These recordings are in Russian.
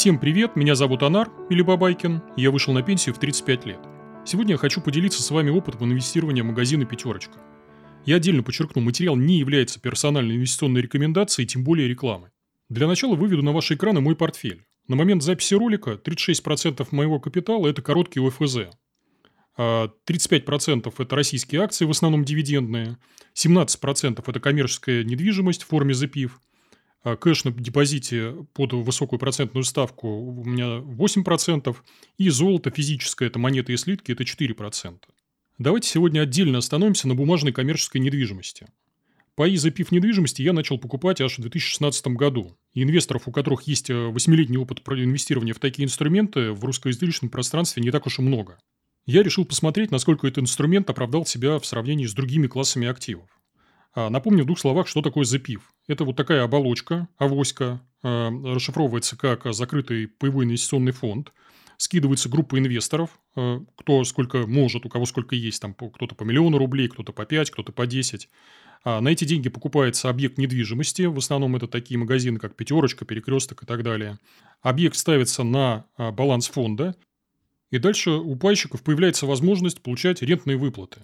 Всем привет, меня зовут Анар, или Бабайкин, я вышел на пенсию в 35 лет. Сегодня я хочу поделиться с вами опытом инвестирования магазина «Пятерочка». Я отдельно подчеркну, материал не является персональной инвестиционной рекомендацией, тем более рекламой. Для начала выведу на ваши экраны мой портфель. На момент записи ролика 36% моего капитала – это короткие ОФЗ. 35% – это российские акции, в основном дивидендные. 17% – это коммерческая недвижимость в форме ЗПИВ. А кэш на депозите под высокую процентную ставку у меня 8%, и золото физическое, это монеты и слитки, это 4%. Давайте сегодня отдельно остановимся на бумажной коммерческой недвижимости. Паи за пив недвижимости я начал покупать аж в 2016 году. И инвесторов, у которых есть 8-летний э, опыт инвестирования в такие инструменты, в русскоязычном пространстве не так уж и много. Я решил посмотреть, насколько этот инструмент оправдал себя в сравнении с другими классами активов. А, напомню в двух словах, что такое запив. Это вот такая оболочка, авоська, а, расшифровывается как закрытый паевой инвестиционный фонд. Скидывается группа инвесторов, а, кто сколько может, у кого сколько есть, там кто-то по миллиону рублей, кто-то по 5, кто-то по 10. на эти деньги покупается объект недвижимости, в основном это такие магазины, как «Пятерочка», «Перекресток» и так далее. Объект ставится на баланс фонда, и дальше у пайщиков появляется возможность получать рентные выплаты.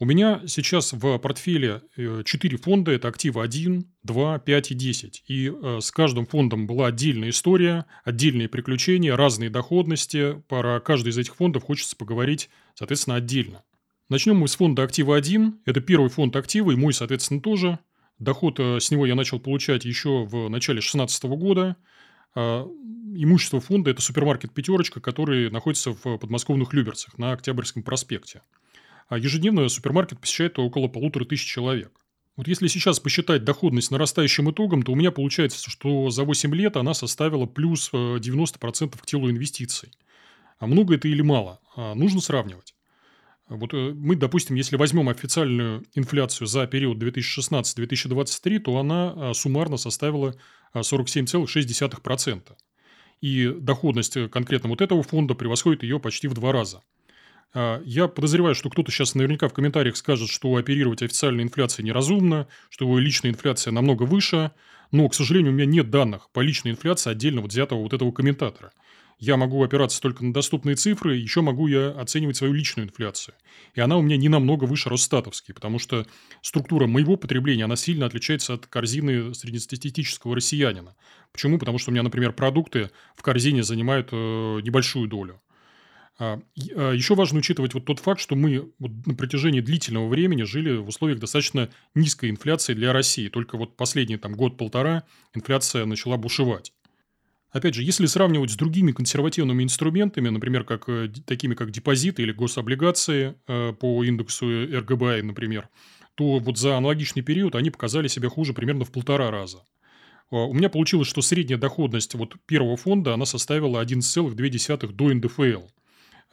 У меня сейчас в портфеле 4 э, фонда. Это активы 1, 2, 5 и 10. И э, с каждым фондом была отдельная история, отдельные приключения, разные доходности. Про каждый из этих фондов хочется поговорить, соответственно, отдельно. Начнем мы с фонда актива 1. Это первый фонд актива, и мой, соответственно, тоже. Доход э, с него я начал получать еще в начале 2016 года. А, имущество фонда – это супермаркет «Пятерочка», который находится в подмосковных Люберцах на Октябрьском проспекте ежедневно супермаркет посещает около полутора тысяч человек. Вот если сейчас посчитать доходность нарастающим итогом, то у меня получается, что за 8 лет она составила плюс 90% э, к телу инвестиций. А много это или мало? А нужно сравнивать. Вот э, мы, допустим, если возьмем официальную инфляцию за период 2016-2023, то она э, суммарно составила 47,6%. И доходность конкретно вот этого фонда превосходит ее почти в два раза – а, я подозреваю, что кто-то сейчас наверняка в комментариях скажет, что оперировать официальной инфляцией неразумно, что его личная инфляция намного выше, но, к сожалению, у меня нет данных по личной инфляции отдельно вот взятого вот этого комментатора. Я могу опираться только на доступные цифры, еще могу я оценивать свою личную инфляцию. И она у меня не намного выше Росстатовской, потому что структура моего потребления, она сильно отличается от корзины среднестатистического россиянина. Почему? Потому что у меня, например, продукты в корзине занимают э, небольшую долю. А, а, Еще важно учитывать вот тот факт, что мы на протяжении длительного времени жили в условиях достаточно низкой инфляции для России. Только вот последний там год-полтора инфляция начала бушевать. Опять же, если сравнивать с другими консервативными инструментами, например, как, э, такими как депозиты или гособлигации э, по индексу РГБА, например, то вот за аналогичный период они показали себя хуже примерно в полтора раза. А, у меня получилось, что средняя доходность вот первого фонда она составила 11,2 до НДФЛ.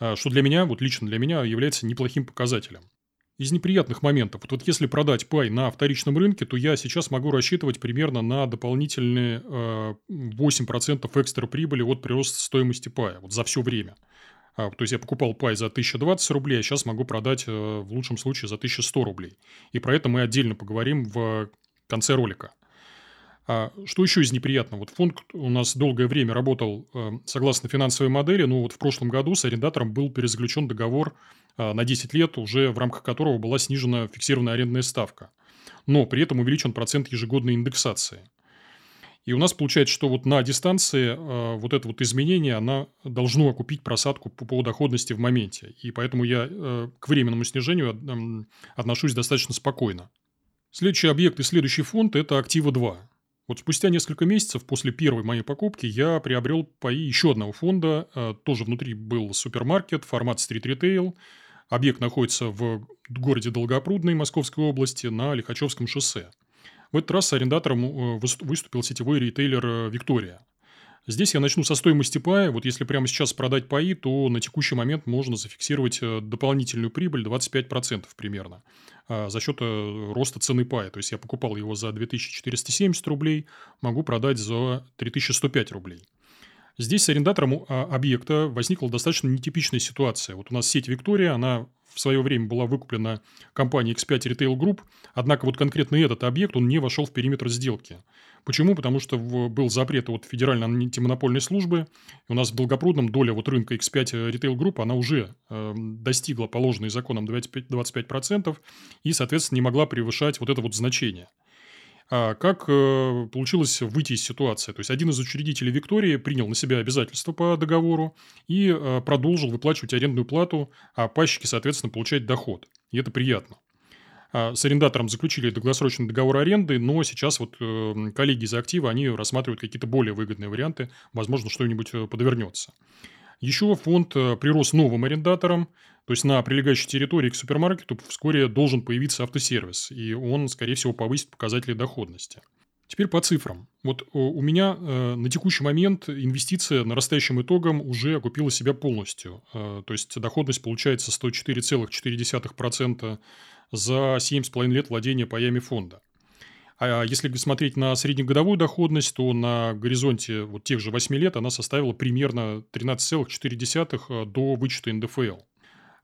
А, что для меня, вот лично для меня, является неплохим показателем. Из неприятных моментов, вот, вот если продать пай на вторичном рынке, то я сейчас могу рассчитывать примерно на дополнительные э, 8% экстра прибыли от прироста стоимости пая, вот за все время. А, то есть я покупал пай за 1020 рублей, а сейчас могу продать э, в лучшем случае за 1100 рублей. И про это мы отдельно поговорим в конце ролика. А что еще из неприятного? Вот фонд у нас долгое время работал э, согласно финансовой модели, но вот в прошлом году с арендатором был перезаключен договор э, на 10 лет, уже в рамках которого была снижена фиксированная арендная ставка. Но при этом увеличен процент ежегодной индексации. И у нас получается, что вот на дистанции э, вот это вот изменение, она должно окупить просадку по, доходности в моменте. И поэтому я к временному снижению отношусь достаточно спокойно. Следующий объект и следующий фонд – это актива 2. Вот спустя несколько месяцев после первой моей покупки я приобрел паи еще одного фонда. Э, тоже внутри был супермаркет, формат стрит-ритейл. Объект находится в городе Долгопрудной Московской области на Лихачевском шоссе. В этот раз арендатором э, выступил сетевой ритейлер э, «Виктория». Здесь я начну со стоимости пая. Вот если прямо сейчас продать паи, то на текущий момент можно зафиксировать э, дополнительную прибыль 25% примерно а, за счет э, роста цены пая. То есть я покупал его за 2470 рублей, могу продать за 3105 рублей. Здесь с арендатором а, объекта возникла достаточно нетипичная ситуация. Вот у нас сеть Виктория, она в свое время была выкуплена компанией X5 Retail Group, однако вот конкретно этот объект, он не вошел в периметр сделки. Почему? Потому что был запрет от Федеральной антимонопольной службы. И у нас в Долгопрудном доля вот рынка X5 Retail Group, она уже э, достигла положенной законом 25%, 25% и, соответственно, не могла превышать вот это вот значение. А как э, получилось выйти из ситуации? То есть, один из учредителей Виктории принял на себя обязательства по договору и э, продолжил выплачивать арендную плату, а пайщики, соответственно, получать доход. И это приятно. А с арендатором заключили долгосрочный договор аренды, но сейчас вот э, коллеги из актива, они рассматривают какие-то более выгодные варианты, возможно, что-нибудь подвернется. Еще фонд прирос новым арендатором, то есть на прилегающей территории к супермаркету вскоре должен появиться автосервис, и он, скорее всего, повысит показатели доходности. Теперь по цифрам. Вот у меня э, на текущий момент инвестиция нарастающим итогом уже окупила себя полностью. Э, то есть доходность получается 104,4% за 7,5 лет владения паями фонда. А если смотреть на среднегодовую доходность, то на горизонте вот тех же 8 лет она составила примерно 13,4 э, до вычета НДФЛ.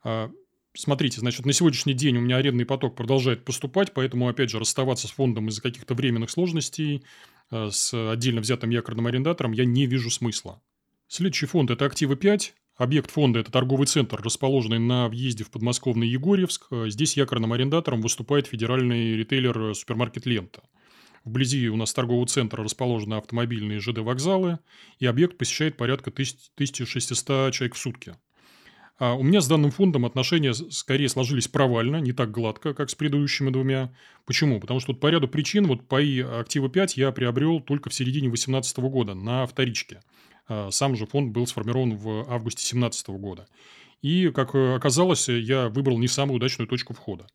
А, смотрите, значит, на сегодняшний день у меня арендный поток продолжает поступать, поэтому, опять же, расставаться с фондом из-за каких-то временных сложностей а, с отдельно взятым якорным арендатором я не вижу смысла. Следующий фонд – это «Активы 5». Объект фонда – это торговый центр, расположенный на въезде в подмосковный Егорьевск. Здесь якорным арендатором выступает федеральный ритейлер супермаркет «Лента». Вблизи у нас торгового центра расположены автомобильные ЖД-вокзалы, и объект посещает порядка 1600 человек в сутки. А у меня с данным фондом отношения скорее сложились провально, не так гладко, как с предыдущими двумя. Почему? Потому что вот по ряду причин, вот ПАИ Актива 5 я приобрел только в середине 2018 года на вторичке. А сам же фонд был сформирован в августе 2017 года. И, как оказалось, я выбрал не самую удачную точку входа.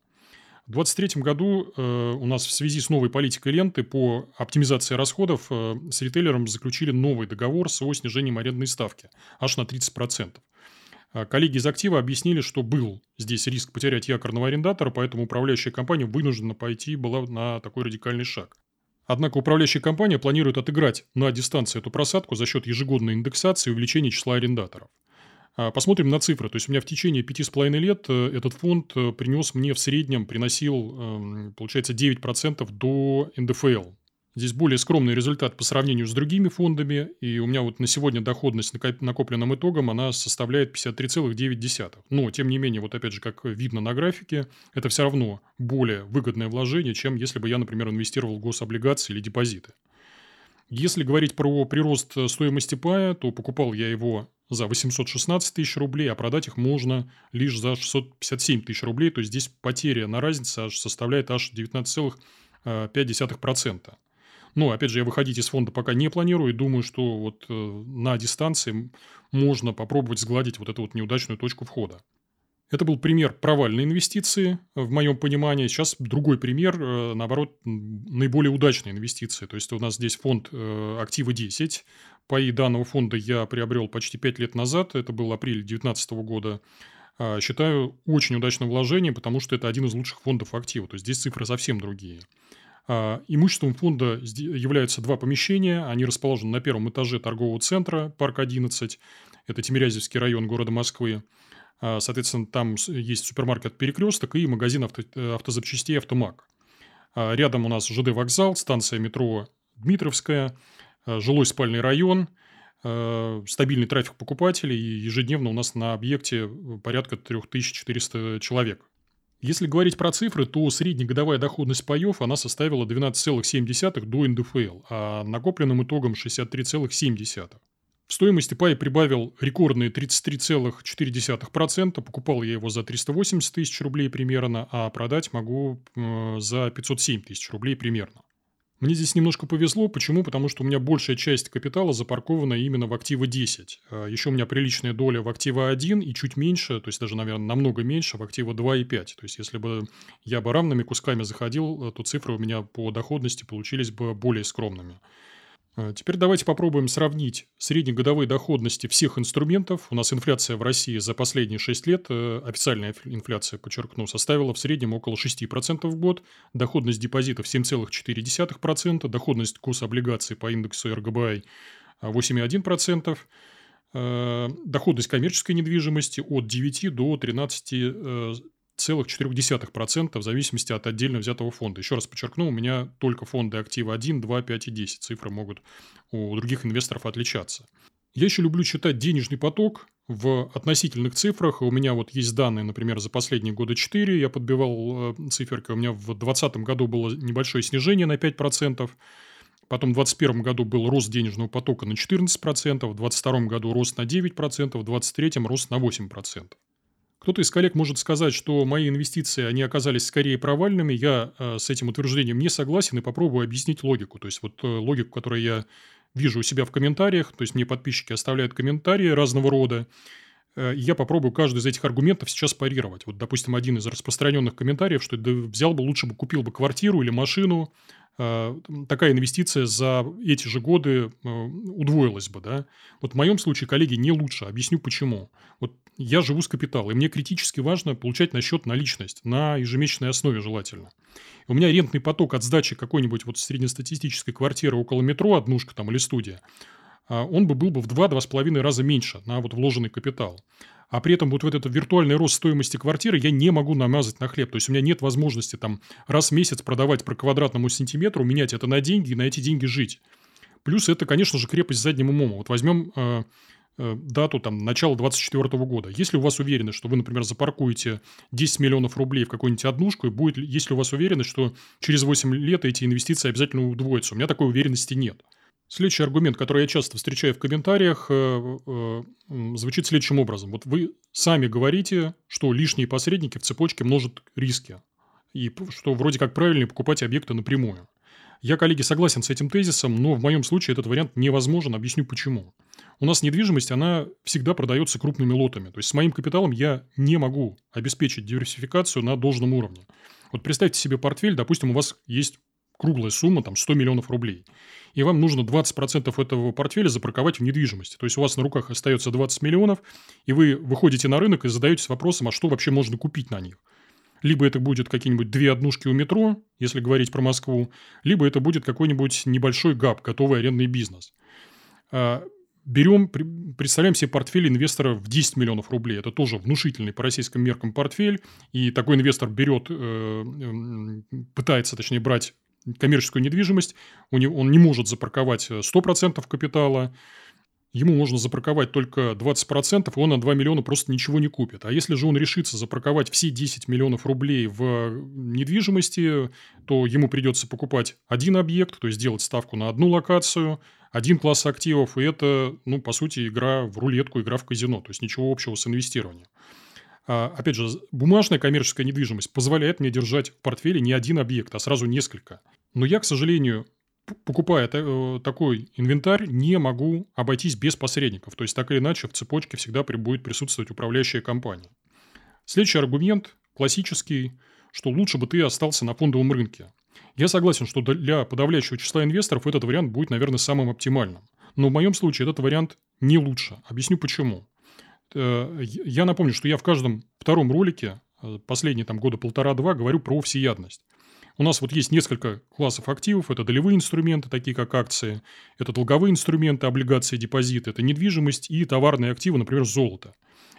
В 2023 году э, у нас в связи с новой политикой ленты по оптимизации расходов э, с ритейлером заключили новый договор с его снижением арендной ставки аж на 30%. А коллеги из актива объяснили, что был здесь риск потерять якорного арендатора, поэтому управляющая компания вынуждена пойти была на такой радикальный шаг. Однако управляющая компания планирует отыграть на дистанции эту просадку за счет ежегодной индексации и увеличения числа арендаторов. А посмотрим на цифры. То есть, у меня в течение пяти с половиной лет э, этот фонд э, принес мне в среднем, приносил, эм, получается, 9% до НДФЛ. Здесь более скромный результат по сравнению с другими фондами, и у меня вот на сегодня доходность накопленным итогом, она составляет 53,9. Но, тем не менее, вот опять же, как видно на графике, это все равно более выгодное вложение, чем если бы я, например, инвестировал в гособлигации или депозиты. Если говорить про прирост стоимости пая, то покупал я его за 816 тысяч рублей, а продать их можно лишь за 657 тысяч рублей. То есть, здесь потеря на разнице аж составляет аж 19,5%. Но, опять же, я выходить из фонда пока не планирую и думаю, что вот э, на дистанции можно попробовать сгладить вот эту вот неудачную точку входа. Это был пример провальной инвестиции, в моем понимании. Сейчас другой пример, э, наоборот, наиболее удачной инвестиции. То есть, у нас здесь фонд э, «Активы 10». Паи данного фонда я приобрел почти 5 лет назад. Это был апрель 2019 года. А, считаю очень удачным вложением, потому что это один из лучших фондов актива. То есть, здесь цифры совсем другие. А, имуществом фонда являются два помещения. Они расположены на первом этаже торгового центра «Парк 11». Это Тимирязевский район города Москвы. А, соответственно, там есть супермаркет «Перекресток» и магазин авто, автозапчастей «Автомаг». А, рядом у нас ЖД-вокзал, станция метро Дмитровская, жилой спальный район, стабильный трафик покупателей. И ежедневно у нас на объекте порядка 3400 человек. Если говорить про цифры, то среднегодовая доходность паев она составила 12,7 до НДФЛ, а накопленным итогом 63,7. В стоимости пай прибавил рекордные 33,4%. Покупал я его за 380 тысяч рублей примерно, а продать могу э, за 507 тысяч рублей примерно. Мне здесь немножко повезло. Почему? Потому что у меня большая часть капитала запаркована именно в активы 10. А, Еще у меня приличная доля в актива 1 и чуть меньше, то есть даже, наверное, намного меньше в актива 2 и 5. То есть если бы я бы равными кусками заходил, то цифры у меня по доходности получились бы более скромными. А, теперь давайте попробуем сравнить среднегодовые доходности всех инструментов. У нас инфляция в России за последние 6 лет, э, официальная инфляция, подчеркну, составила в среднем около 6% в год, доходность депозитов 7,4%, доходность гособлигаций по индексу РГБА 8,1%, э, доходность коммерческой недвижимости от 9 до 13 0,4% в зависимости от отдельно взятого фонда. Еще раз подчеркну, у меня только фонды актива 1, 2, 5 и 10. Цифры могут у других инвесторов отличаться. Я еще люблю читать денежный поток в относительных цифрах. У меня вот есть данные, например, за последние года 4. Я подбивал э, циферки. У меня в 2020 году было небольшое снижение на 5%. Потом в 2021 году был рост денежного потока на 14%, в 2022 году рост на 9%, в 2023 рост на 8%. Кто-то из коллег может сказать, что мои инвестиции, они оказались скорее провальными. Я э, с этим утверждением не согласен и попробую объяснить логику. То есть, вот э, логику, которую я вижу у себя в комментариях, то есть, мне подписчики оставляют комментарии разного рода. Э, я попробую каждый из этих аргументов сейчас парировать. Вот, допустим, один из распространенных комментариев, что взял бы, лучше бы купил бы квартиру или машину, э, такая инвестиция за эти же годы э, удвоилась бы, да. Вот в моем случае, коллеги, не лучше. Объясню почему. Вот я живу с капитала, и мне критически важно получать на счет наличность на ежемесячной основе желательно. У меня рентный поток от сдачи какой-нибудь вот среднестатистической квартиры около метро, однушка там или студия, он бы был бы в 2-2,5 раза меньше на вот вложенный капитал. А при этом вот в этот виртуальный рост стоимости квартиры я не могу намазать на хлеб. То есть, у меня нет возможности там раз в месяц продавать по квадратному сантиметру, менять это на деньги и на эти деньги жить. Плюс это, конечно же, крепость задним умом. Вот возьмем э, Э, дату там, начала 2024 года. Если у вас уверенность, что вы, например, запаркуете 10 миллионов рублей в какую-нибудь однушку, и будет, если у вас уверенность, что через 8 лет эти инвестиции обязательно удвоятся. У меня такой уверенности нет. Следующий аргумент, который я часто встречаю в комментариях, э, э, звучит следующим образом. Вот вы сами говорите, что лишние посредники в цепочке множат риски. И что вроде как правильнее покупать объекты напрямую. Я, коллеги, согласен с этим тезисом, но в моем случае этот вариант невозможен. Объясню почему. У нас недвижимость, она всегда продается крупными лотами. То есть, с моим капиталом я не могу обеспечить диверсификацию на должном уровне. Вот представьте себе портфель, допустим, у вас есть круглая сумма, там 100 миллионов рублей. И вам нужно 20% этого портфеля запарковать в недвижимости. То есть, у вас на руках остается 20 миллионов, и вы выходите на рынок и задаетесь вопросом, а что вообще можно купить на них. Либо это будет какие-нибудь две однушки у метро, если говорить про Москву, либо это будет какой-нибудь небольшой ГАП, готовый арендный бизнес. А, берем, представляем себе портфель инвестора в 10 миллионов рублей. Это тоже внушительный по российским меркам портфель. И такой инвестор берет, э, пытается, точнее, брать коммерческую недвижимость. Он не может запарковать 100% капитала ему можно запарковать только 20%, и он на 2 миллиона просто ничего не купит. А если же он решится запарковать все 10 миллионов рублей в недвижимости, то ему придется покупать один объект, то есть делать ставку на одну локацию, один класс активов, и это, ну, по сути, игра в рулетку, игра в казино, то есть ничего общего с инвестированием. А, опять же, бумажная коммерческая недвижимость позволяет мне держать в портфеле не один объект, а сразу несколько. Но я, к сожалению, покупая э, такой инвентарь, не могу обойтись без посредников. То есть, так или иначе, в цепочке всегда будет присутствовать управляющая компания. Следующий аргумент, классический, что лучше бы ты остался на фондовом рынке. Я согласен, что для подавляющего числа инвесторов этот вариант будет, наверное, самым оптимальным. Но в моем случае этот вариант не лучше. Объясню почему. Э, я напомню, что я в каждом втором ролике э, последние там года полтора-два говорю про всеядность. У нас вот есть несколько классов активов. Это долевые инструменты, такие как акции. Это долговые инструменты, облигации, депозиты. Это недвижимость и товарные активы, например, золото.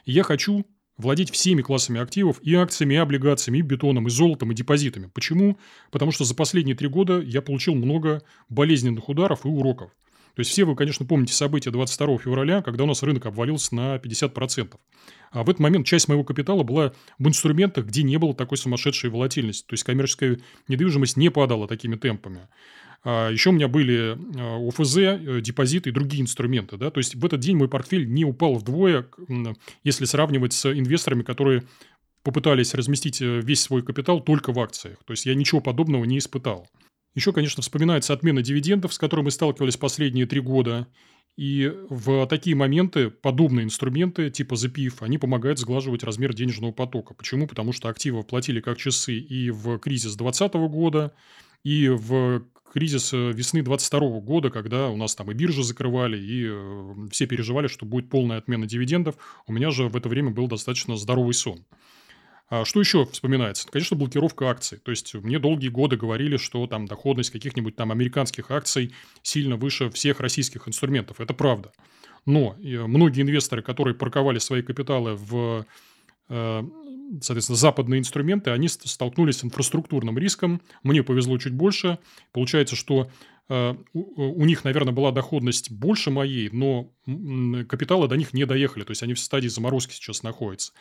И я хочу владеть всеми классами активов, и акциями, и облигациями, и бетоном, и золотом, и депозитами. Почему? Потому что за последние три года я получил много болезненных ударов и уроков. То есть, все вы, конечно, помните события 22 февраля, когда у нас рынок обвалился на 50%. А в этот момент часть моего капитала была в инструментах, где не было такой сумасшедшей волатильности. То есть, коммерческая недвижимость не падала такими темпами. А еще у меня были а, ОФЗ, э, депозиты и другие инструменты. Да? То есть, в этот день мой портфель не упал вдвое, если сравнивать с инвесторами, которые попытались разместить э, весь свой капитал только в акциях. То есть, я ничего подобного не испытал. Еще, конечно, вспоминается отмена дивидендов, с которой мы сталкивались последние три года. И в такие моменты подобные инструменты типа ZPIF, они помогают сглаживать размер денежного потока. Почему? Потому что активы платили как часы и в кризис 2020 года, и в кризис весны 2022 года, когда у нас там и биржи закрывали, и э, все переживали, что будет полная отмена дивидендов. У меня же в это время был достаточно здоровый сон. А что еще вспоминается? Конечно, блокировка акций. То есть, мне долгие годы говорили, что там доходность каких-нибудь там американских акций сильно выше всех российских инструментов. Это правда. Но многие инвесторы, которые парковали свои капиталы в э, соответственно, западные инструменты, они столкнулись с инфраструктурным риском. Мне повезло чуть больше. Получается, что э, у них, наверное, была доходность больше моей, но капиталы до них не доехали. То есть, они в стадии заморозки сейчас находятся.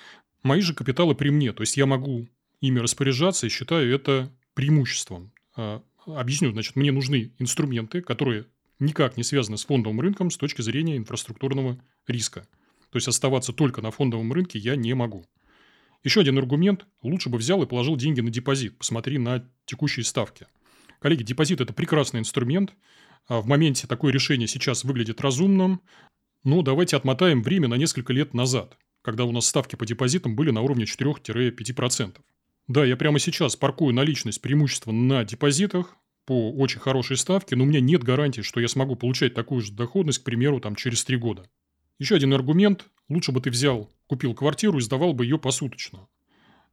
Мои же капиталы при мне. То есть, я могу ими распоряжаться и считаю это преимуществом. А, объясню. Значит, мне нужны инструменты, которые никак не связаны с фондовым рынком с точки зрения инфраструктурного риска. То есть, оставаться только на фондовом рынке я не могу. Еще один аргумент. Лучше бы взял и положил деньги на депозит. Посмотри на текущие ставки. Коллеги, депозит – это прекрасный инструмент. А в моменте такое решение сейчас выглядит разумным. Но давайте отмотаем время на несколько лет назад, когда у нас ставки по депозитам были на уровне 4-5%. Да, я прямо сейчас паркую наличность преимущества на депозитах по очень хорошей ставке, но у меня нет гарантии, что я смогу получать такую же доходность, к примеру, там, через 3 года. Еще один аргумент. Лучше бы ты взял, купил квартиру и сдавал бы ее посуточно.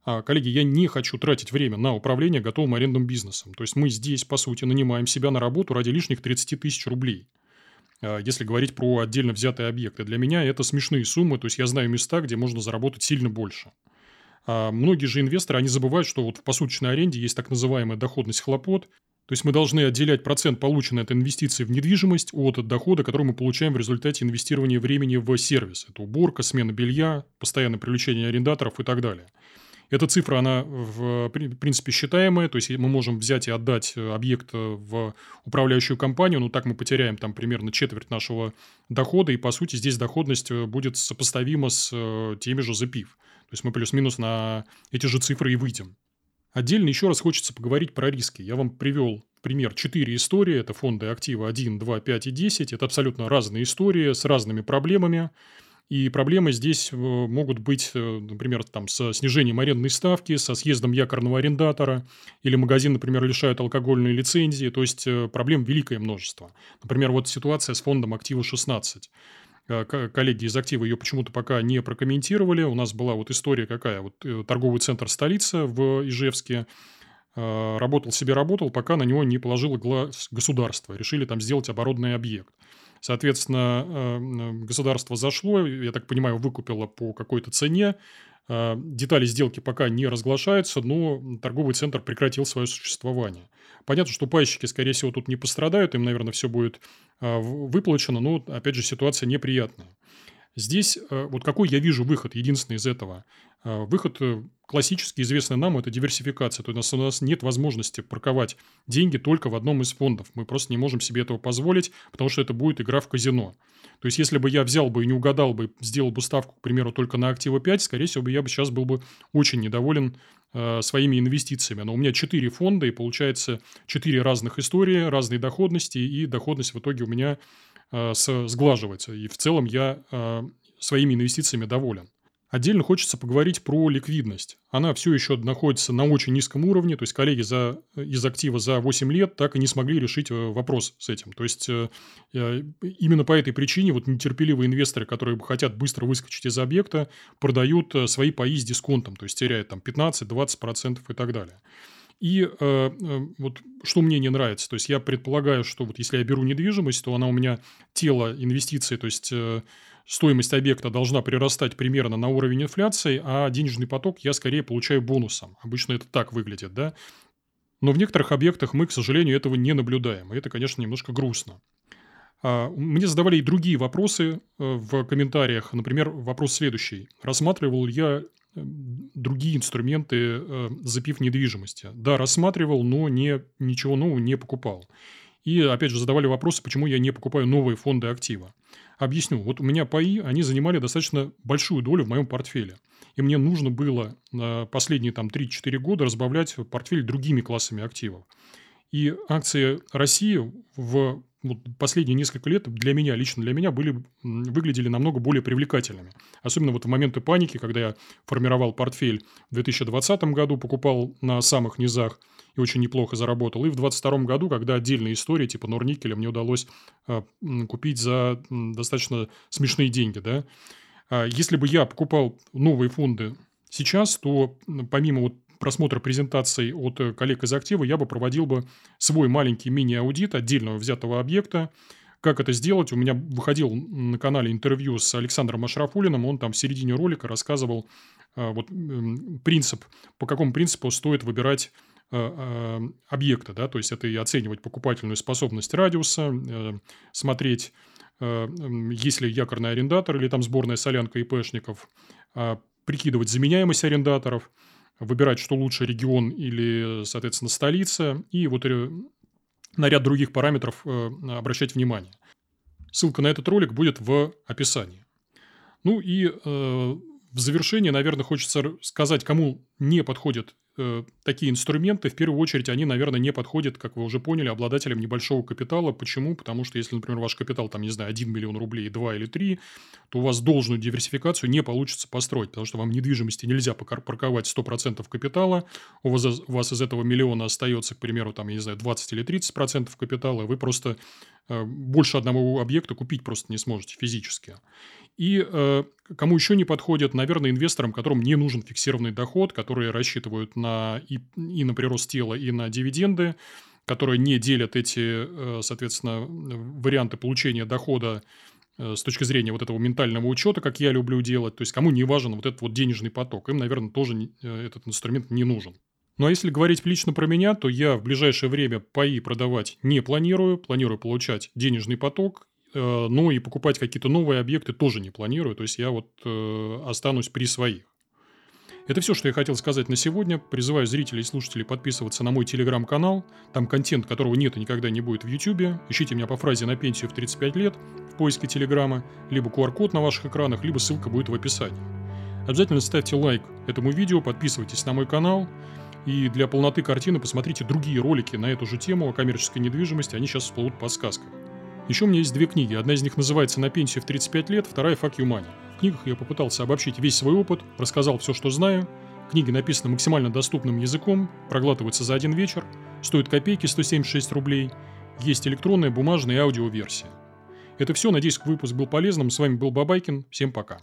А, коллеги, я не хочу тратить время на управление готовым арендным бизнесом. То есть, мы здесь, по сути, нанимаем себя на работу ради лишних 30 тысяч рублей. А, если говорить про отдельно взятые объекты. Для меня это смешные суммы. То есть, я знаю места, где можно заработать сильно больше. А многие же инвесторы, они забывают, что вот в посуточной аренде есть так называемая доходность хлопот. То есть мы должны отделять процент, полученный от инвестиций в недвижимость, от дохода, который мы получаем в результате инвестирования времени в сервис. Это уборка, смена белья, постоянное привлечение арендаторов и так далее. Эта цифра, она в принципе считаемая, то есть мы можем взять и отдать объект в управляющую компанию, но так мы потеряем там примерно четверть нашего дохода, и по сути здесь доходность будет сопоставима с э, теми же ZPIF. То есть мы плюс-минус на эти же цифры и выйдем. Отдельно еще раз хочется поговорить про риски. Я вам привел пример четыре истории. Это фонды актива 1, 2, 5 и 10. Это абсолютно разные истории с разными проблемами. И проблемы здесь э, могут быть, э, например, там, со снижением арендной ставки, со съездом якорного арендатора, или магазин, например, лишает алкогольной лицензии. То есть, э, проблем великое множество. Например, вот ситуация с фондом актива 16. Э, коллеги из актива ее почему-то пока не прокомментировали. У нас была вот история какая. Вот торговый центр «Столица» в Ижевске работал себе работал, пока на него не положило глаз государство. Решили там сделать оборудованный объект. Соответственно, государство зашло, я так понимаю, выкупило по какой-то цене. Детали сделки пока не разглашаются, но торговый центр прекратил свое существование. Понятно, что пайщики, скорее всего, тут не пострадают, им, наверное, все будет а, выплачено, но, опять же, ситуация неприятная. Здесь э, вот какой я вижу выход, единственный из этого. Выход классический, известный нам, это диверсификация. То есть, у нас нет возможности парковать деньги только в одном из фондов. Мы просто не можем себе этого позволить, потому что это будет игра в казино. То есть, если бы я взял бы и не угадал бы, сделал бы ставку, к примеру, только на активы 5, скорее всего, я бы сейчас был бы очень недоволен э, своими инвестициями. Но у меня 4 фонда, и получается 4 разных истории, разные доходности, и доходность в итоге у меня э, сглаживается. И в целом я э, своими инвестициями доволен. Отдельно хочется поговорить про ликвидность. Она все еще находится на очень низком уровне, то есть коллеги за, из актива за 8 лет так и не смогли решить э, вопрос с этим. То есть э, э, именно по этой причине вот нетерпеливые инвесторы, которые хотят быстро выскочить из объекта, продают свои паи с дисконтом, то есть теряют там 15-20% и так далее. И э, вот что мне не нравится, то есть я предполагаю, что вот если я беру недвижимость, то она у меня тело инвестиций, то есть э, стоимость объекта должна прирастать примерно на уровень инфляции, а денежный поток я скорее получаю бонусом. Обычно это так выглядит, да? Но в некоторых объектах мы, к сожалению, этого не наблюдаем. И это, конечно, немножко грустно. А, мне задавали и другие вопросы э, в комментариях. Например, вопрос следующий. Рассматривал я э, другие инструменты, э, запив недвижимости? Да, рассматривал, но не, ничего нового не покупал. И, опять же, задавали вопросы, почему я не покупаю новые фонды актива. Объясню. Вот у меня паи, они занимали достаточно большую долю в моем портфеле. И мне нужно было на последние там 3-4 года разбавлять портфель другими классами активов. И акции России в вот последние несколько лет для меня, лично для меня, были, выглядели намного более привлекательными. Особенно вот в моменты паники, когда я формировал портфель в 2020 году, покупал на самых низах очень неплохо заработал. И в 2022 году, когда отдельные истории типа Норникеля мне удалось а, купить за достаточно смешные деньги. Да? А если бы я покупал новые фонды сейчас, то помимо вот просмотра презентаций от э, коллег из актива, я бы проводил бы свой маленький мини-аудит отдельного взятого объекта, Как это сделать? У меня выходил на канале интервью с Александром Ашрафулиным, он там в середине ролика рассказывал э, вот принцип, по какому принципу стоит выбирать э, э, объекты, да, то есть это и оценивать покупательную способность радиуса, смотреть, есть ли якорный арендатор или там сборная солянка ИПшников, а, прикидывать заменяемость арендаторов, выбирать, что лучше регион или, соответственно, столица, и вот на ряд других параметров э, обращать внимание. Ссылка на этот ролик будет в описании. Ну и э, в завершение, наверное, хочется сказать, кому не подходит Э, такие инструменты, в первую очередь, они, наверное, не подходят, как вы уже поняли, обладателям небольшого капитала. Почему? Потому что если, например, ваш капитал, там, не знаю, 1 миллион рублей, 2 или 3, то у вас должную диверсификацию не получится построить, потому что вам недвижимости нельзя парковать 100% капитала, у вас, у вас из этого миллиона остается, к примеру, там, я не знаю, 20 или 30% капитала, вы просто э, больше одного объекта купить просто не сможете физически. И э, кому еще не подходит, наверное, инвесторам, которым не нужен фиксированный доход, которые рассчитывают на, и, и на прирост тела, и на дивиденды, которые не делят эти, э, соответственно, варианты получения дохода э, с точки зрения вот этого ментального учета, как я люблю делать. То есть, кому не важен вот этот вот денежный поток. Им, наверное, тоже э, этот инструмент не нужен. Ну, а если говорить лично про меня, то я в ближайшее время паи продавать не планирую. Планирую получать денежный поток ну и покупать какие-то новые объекты тоже не планирую. То есть я вот э, останусь при своих. Это все, что я хотел сказать на сегодня. Призываю зрителей и слушателей подписываться на мой телеграм-канал. Там контент, которого нет и никогда не будет в ютубе. Ищите меня по фразе «на пенсию в 35 лет» в поиске телеграма. Либо QR-код на ваших экранах, либо ссылка будет в описании. Обязательно ставьте лайк этому видео, подписывайтесь на мой канал. И для полноты картины посмотрите другие ролики на эту же тему о коммерческой недвижимости. Они сейчас всплывут по сказкам. Еще у меня есть две книги. Одна из них называется «На пенсию в 35 лет», вторая «Fuck you money». В книгах я попытался обобщить весь свой опыт, рассказал все, что знаю. Книги написаны максимально доступным языком, проглатываются за один вечер, стоят копейки 176 рублей. Есть электронная, бумажная и аудиоверсия. Это все. Надеюсь, выпуск был полезным. С вами был Бабайкин. Всем пока.